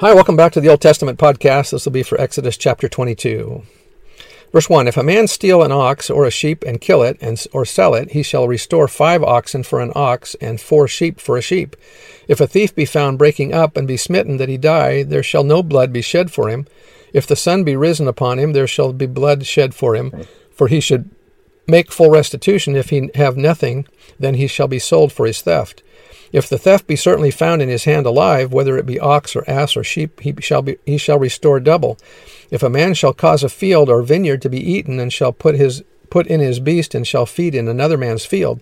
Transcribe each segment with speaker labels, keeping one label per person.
Speaker 1: Hi, welcome back to the Old Testament podcast. This will be for Exodus chapter 22. Verse 1 If a man steal an ox or a sheep and kill it, and, or sell it, he shall restore five oxen for an ox, and four sheep for a sheep. If a thief be found breaking up and be smitten that he die, there shall no blood be shed for him. If the sun be risen upon him, there shall be blood shed for him, for he should make full restitution. If he have nothing, then he shall be sold for his theft. If the theft be certainly found in his hand alive, whether it be ox or ass or sheep, he shall be he shall restore double. If a man shall cause a field or vineyard to be eaten, and shall put his put in his beast, and shall feed in another man's field,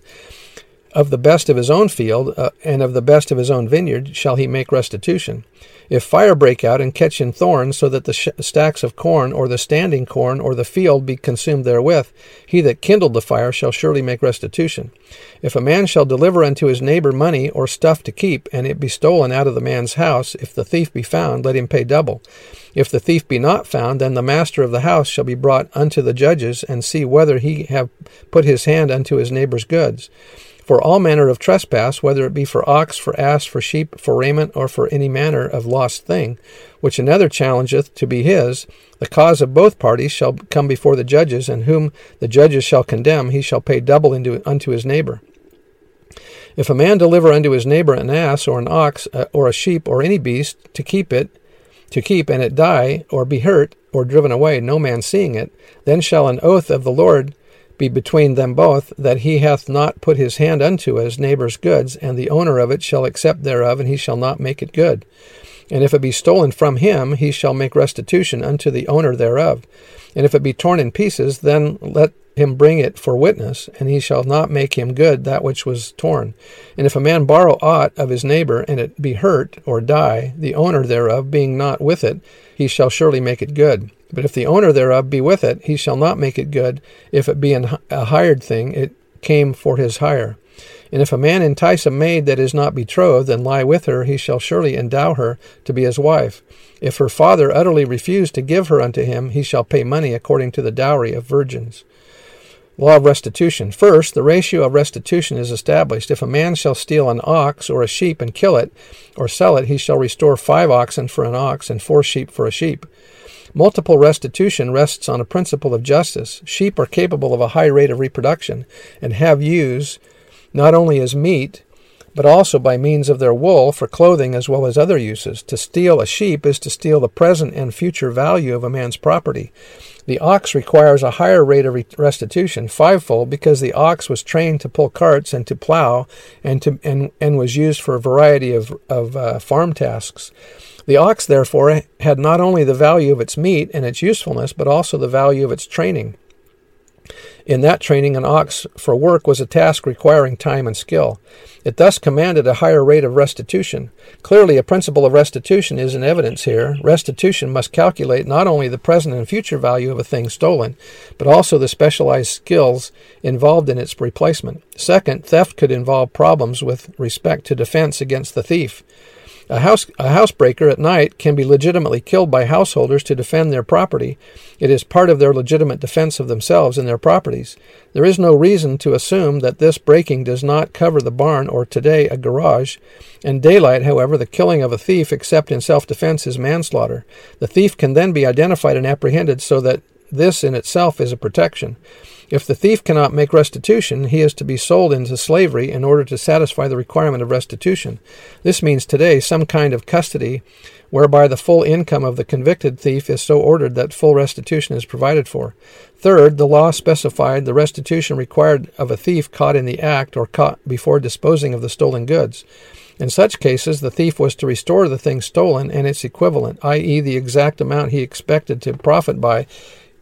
Speaker 1: of the best of his own field uh, and of the best of his own vineyard shall he make restitution. If fire break out and catch in thorns, so that the sh- stacks of corn or the standing corn or the field be consumed therewith, he that kindled the fire shall surely make restitution. If a man shall deliver unto his neighbor money or stuff to keep, and it be stolen out of the man's house, if the thief be found, let him pay double. If the thief be not found, then the master of the house shall be brought unto the judges, and see whether he have put his hand unto his neighbor's goods for all manner of trespass, whether it be for ox, for ass, for sheep, for raiment, or for any manner of lost thing, which another challengeth to be his, the cause of both parties shall come before the judges, and whom the judges shall condemn, he shall pay double unto his neighbor. If a man deliver unto his neighbor an ass, or an ox, uh, or a sheep, or any beast, to keep it, to keep, and it die, or be hurt, or driven away, no man seeing it, then shall an oath of the Lord be between them both, that he hath not put his hand unto his neighbor's goods, and the owner of it shall accept thereof, and he shall not make it good. And if it be stolen from him, he shall make restitution unto the owner thereof. And if it be torn in pieces, then let him bring it for witness, and he shall not make him good that which was torn. And if a man borrow aught of his neighbor, and it be hurt or die, the owner thereof being not with it, he shall surely make it good. But if the owner thereof be with it, he shall not make it good. If it be an, a hired thing, it came for his hire. And if a man entice a maid that is not betrothed, and lie with her, he shall surely endow her to be his wife. If her father utterly refuse to give her unto him, he shall pay money according to the dowry of virgins. Law of restitution. First, the ratio of restitution is established. If a man shall steal an ox or a sheep and kill it, or sell it, he shall restore five oxen for an ox and four sheep for a sheep. Multiple restitution rests on a principle of justice. Sheep are capable of a high rate of reproduction and have use not only as meat, but also by means of their wool for clothing as well as other uses. To steal a sheep is to steal the present and future value of a man's property. The ox requires a higher rate of restitution, fivefold, because the ox was trained to pull carts and to plow and, to, and, and was used for a variety of, of uh, farm tasks. The ox, therefore, had not only the value of its meat and its usefulness, but also the value of its training. In that training, an ox for work was a task requiring time and skill. It thus commanded a higher rate of restitution. Clearly, a principle of restitution is in evidence here. Restitution must calculate not only the present and future value of a thing stolen, but also the specialized skills involved in its replacement. Second, theft could involve problems with respect to defense against the thief. A, house, a housebreaker at night can be legitimately killed by householders to defend their property. It is part of their legitimate defense of themselves and their properties. There is no reason to assume that this breaking does not cover the barn or today a garage. In daylight, however, the killing of a thief except in self defense is manslaughter. The thief can then be identified and apprehended so that this in itself is a protection. If the thief cannot make restitution, he is to be sold into slavery in order to satisfy the requirement of restitution. This means today some kind of custody whereby the full income of the convicted thief is so ordered that full restitution is provided for. Third, the law specified the restitution required of a thief caught in the act or caught before disposing of the stolen goods. In such cases, the thief was to restore the thing stolen and its equivalent, i.e., the exact amount he expected to profit by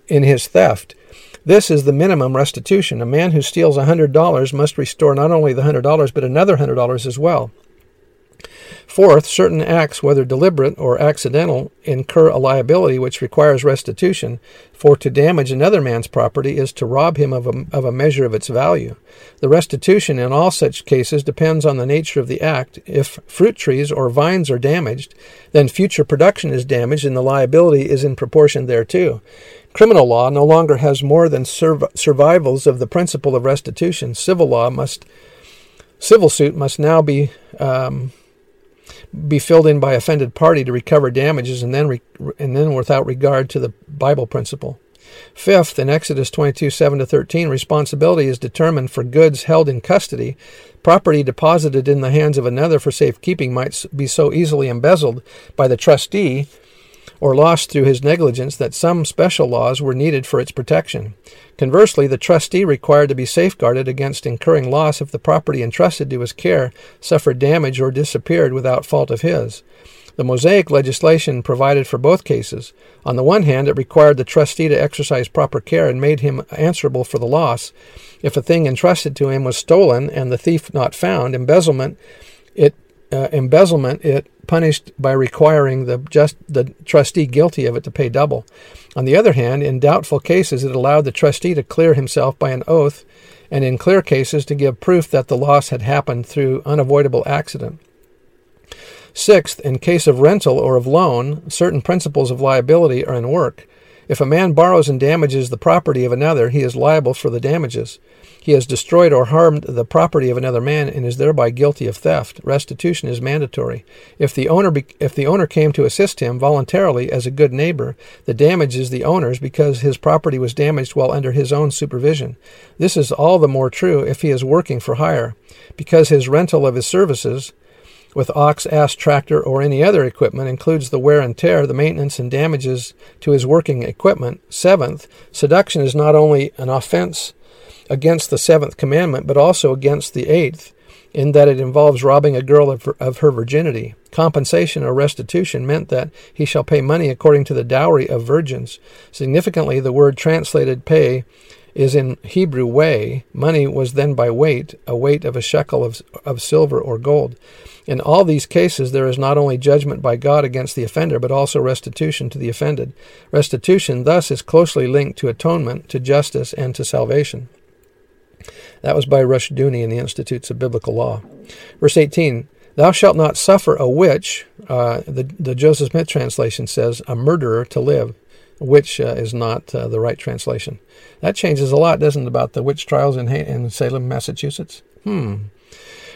Speaker 1: in his theft. This is the minimum restitution. A man who steals $100 must restore not only the $100, but another $100 as well. Fourth, certain acts, whether deliberate or accidental, incur a liability which requires restitution, for to damage another man's property is to rob him of a, of a measure of its value. The restitution in all such cases depends on the nature of the act. If fruit trees or vines are damaged, then future production is damaged and the liability is in proportion thereto. Criminal law no longer has more than survivals of the principle of restitution. Civil law must, civil suit must now be um, be filled in by offended party to recover damages and then re- and then without regard to the Bible principle. Fifth, in Exodus 22, 7 to 13, responsibility is determined for goods held in custody. Property deposited in the hands of another for safekeeping might be so easily embezzled by the trustee or lost through his negligence that some special laws were needed for its protection. Conversely, the trustee required to be safeguarded against incurring loss if the property entrusted to his care suffered damage or disappeared without fault of his. The Mosaic legislation provided for both cases. On the one hand, it required the trustee to exercise proper care and made him answerable for the loss. If a thing entrusted to him was stolen and the thief not found, embezzlement, it uh, embezzlement, it punished by requiring the just the trustee guilty of it to pay double. On the other hand, in doubtful cases, it allowed the trustee to clear himself by an oath, and in clear cases to give proof that the loss had happened through unavoidable accident. Sixth, in case of rental or of loan, certain principles of liability are in work. If a man borrows and damages the property of another, he is liable for the damages. He has destroyed or harmed the property of another man and is thereby guilty of theft. Restitution is mandatory. If the owner be- if the owner came to assist him voluntarily as a good neighbor, the damage is the owner's because his property was damaged while under his own supervision. This is all the more true if he is working for hire, because his rental of his services with ox, ass, tractor, or any other equipment includes the wear and tear, the maintenance, and damages to his working equipment. Seventh, seduction is not only an offense against the seventh commandment, but also against the eighth, in that it involves robbing a girl of her, of her virginity. Compensation or restitution meant that he shall pay money according to the dowry of virgins. Significantly, the word translated pay is in Hebrew weigh. Money was then by weight, a weight of a shekel of, of silver or gold. In all these cases, there is not only judgment by God against the offender, but also restitution to the offended. Restitution, thus, is closely linked to atonement, to justice, and to salvation. That was by Rushdoony in the Institutes of Biblical Law. Verse 18 Thou shalt not suffer a witch, uh, the, the Joseph Smith translation says, a murderer to live, which uh, is not uh, the right translation. That changes a lot, doesn't it, about the witch trials in, in Salem, Massachusetts? Hmm.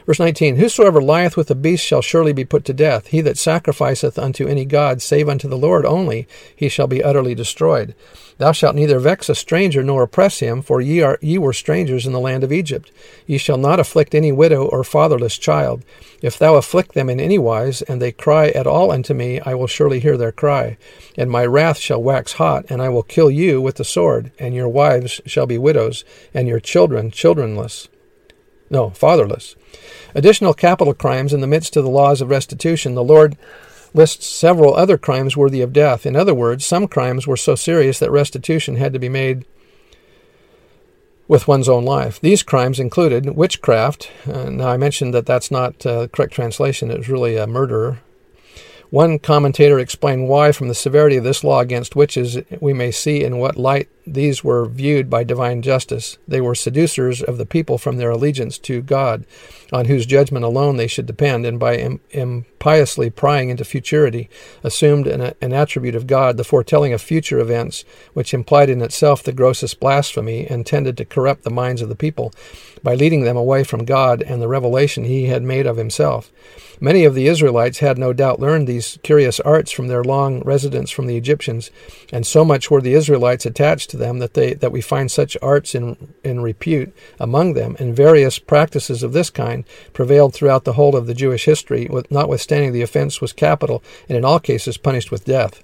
Speaker 1: Verse 19 Whosoever lieth with a beast shall surely be put to death. He that sacrificeth unto any god save unto the Lord only, he shall be utterly destroyed. Thou shalt neither vex a stranger nor oppress him, for ye are ye were strangers in the land of Egypt. Ye shall not afflict any widow or fatherless child. If thou afflict them in any wise, and they cry at all unto me, I will surely hear their cry. And my wrath shall wax hot, and I will kill you with the sword, and your wives shall be widows, and your children childrenless. No, fatherless. Additional capital crimes in the midst of the laws of restitution, the Lord lists several other crimes worthy of death. In other words, some crimes were so serious that restitution had to be made with one's own life. These crimes included witchcraft. Uh, now, I mentioned that that's not uh, the correct translation, it was really a murder. One commentator explained why, from the severity of this law against witches, we may see in what light these were viewed by divine justice. They were seducers of the people from their allegiance to God, on whose judgment alone they should depend, and by Im- impiously prying into futurity, assumed an, an attribute of God, the foretelling of future events, which implied in itself the grossest blasphemy and tended to corrupt the minds of the people by leading them away from God and the revelation he had made of himself. Many of the Israelites had no doubt learned these curious arts from their long residence from the Egyptians, and so much were the Israelites attached to them that they that we find such arts in in repute among them, and various practices of this kind prevailed throughout the whole of the Jewish history, notwithstanding the offense was capital and in all cases punished with death.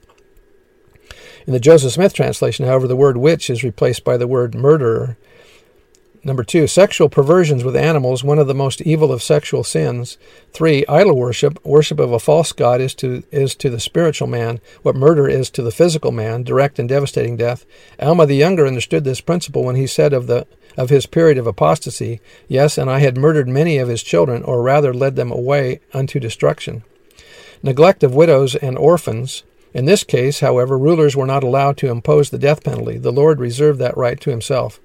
Speaker 1: In the Joseph Smith translation, however, the word witch is replaced by the word murderer. Number two, sexual perversions with animals, one of the most evil of sexual sins. Three, idol worship, worship of a false god is to is to the spiritual man what murder is to the physical man, direct and devastating death. Alma the Younger understood this principle when he said of the of his period of apostasy, Yes, and I had murdered many of his children, or rather led them away unto destruction. Neglect of widows and orphans. In this case, however, rulers were not allowed to impose the death penalty. The Lord reserved that right to himself.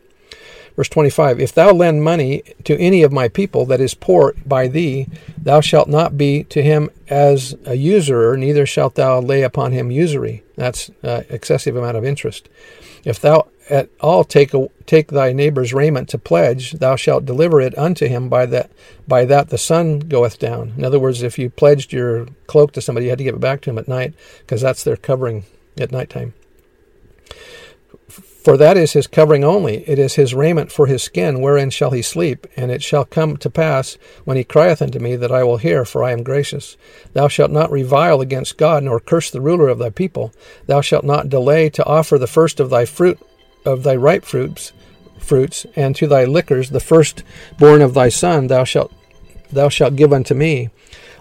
Speaker 1: Verse 25 If thou lend money to any of my people that is poor by thee, thou shalt not be to him as a usurer, neither shalt thou lay upon him usury. That's uh, excessive amount of interest. If thou at all take a, take thy neighbor's raiment to pledge, thou shalt deliver it unto him by that by that the sun goeth down. In other words, if you pledged your cloak to somebody, you had to give it back to him at night because that's their covering at nighttime. For that is his covering only, it is his raiment for his skin, wherein shall he sleep? And it shall come to pass, when he crieth unto me, that I will hear, for I am gracious. Thou shalt not revile against God, nor curse the ruler of thy people. Thou shalt not delay to offer the first of thy fruit of thy ripe fruits, fruits, and to thy liquors the first born of thy son thou shalt thou shalt give unto me.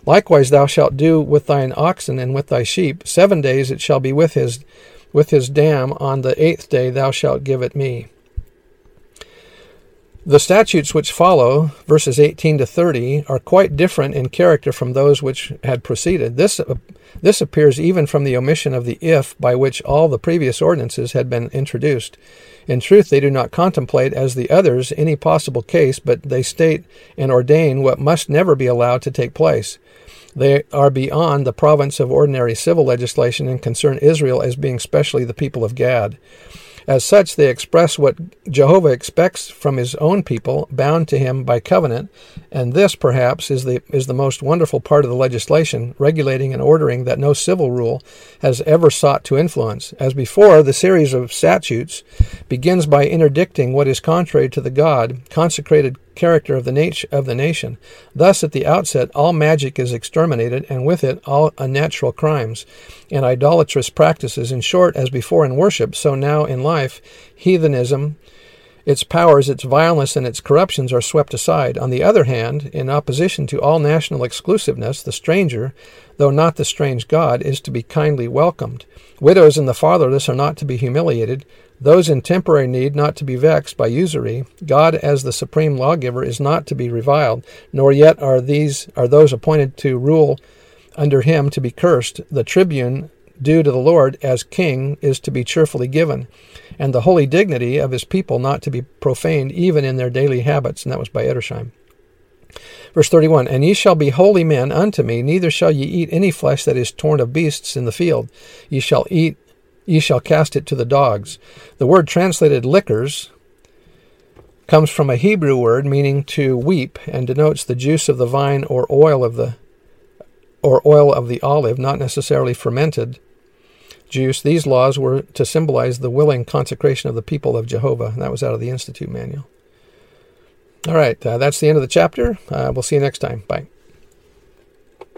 Speaker 1: Likewise thou shalt do with thine oxen and with thy sheep. Seven days it shall be with his with his dam, on the eighth day thou shalt give it me. The statutes which follow, verses 18 to 30, are quite different in character from those which had preceded. This, uh, this appears even from the omission of the if by which all the previous ordinances had been introduced. In truth, they do not contemplate, as the others, any possible case, but they state and ordain what must never be allowed to take place. They are beyond the province of ordinary civil legislation and concern Israel as being specially the people of God. As such, they express what Jehovah expects from his own people, bound to him by covenant, and this, perhaps, is the, is the most wonderful part of the legislation, regulating and ordering that no civil rule has ever sought to influence. As before, the series of statutes begins by interdicting what is contrary to the God, consecrated character of the, nat- of the nation. Thus, at the outset, all magic is exterminated, and with it all unnatural crimes and idolatrous practices. In short, as before in worship, so now in life, heathenism, its powers, its vileness, and its corruptions are swept aside. On the other hand, in opposition to all national exclusiveness, the stranger, though not the strange God, is to be kindly welcomed. Widows and the fatherless are not to be humiliated. Those in temporary need not to be vexed by usury. God as the supreme lawgiver is not to be reviled, nor yet are these are those appointed to rule under him to be cursed. The tribune due to the Lord as king is to be cheerfully given, and the holy dignity of his people not to be profaned even in their daily habits. And that was by Edersheim. Verse 31 And ye shall be holy men unto me, neither shall ye eat any flesh that is torn of beasts in the field. Ye shall eat ye shall cast it to the dogs. The word translated liquors comes from a Hebrew word meaning to weep and denotes the juice of the vine or oil of the or oil of the olive, not necessarily fermented juice. These laws were to symbolize the willing consecration of the people of Jehovah. And That was out of the Institute manual. All right, uh, that's the end of the chapter. Uh, we'll see you next time. Bye.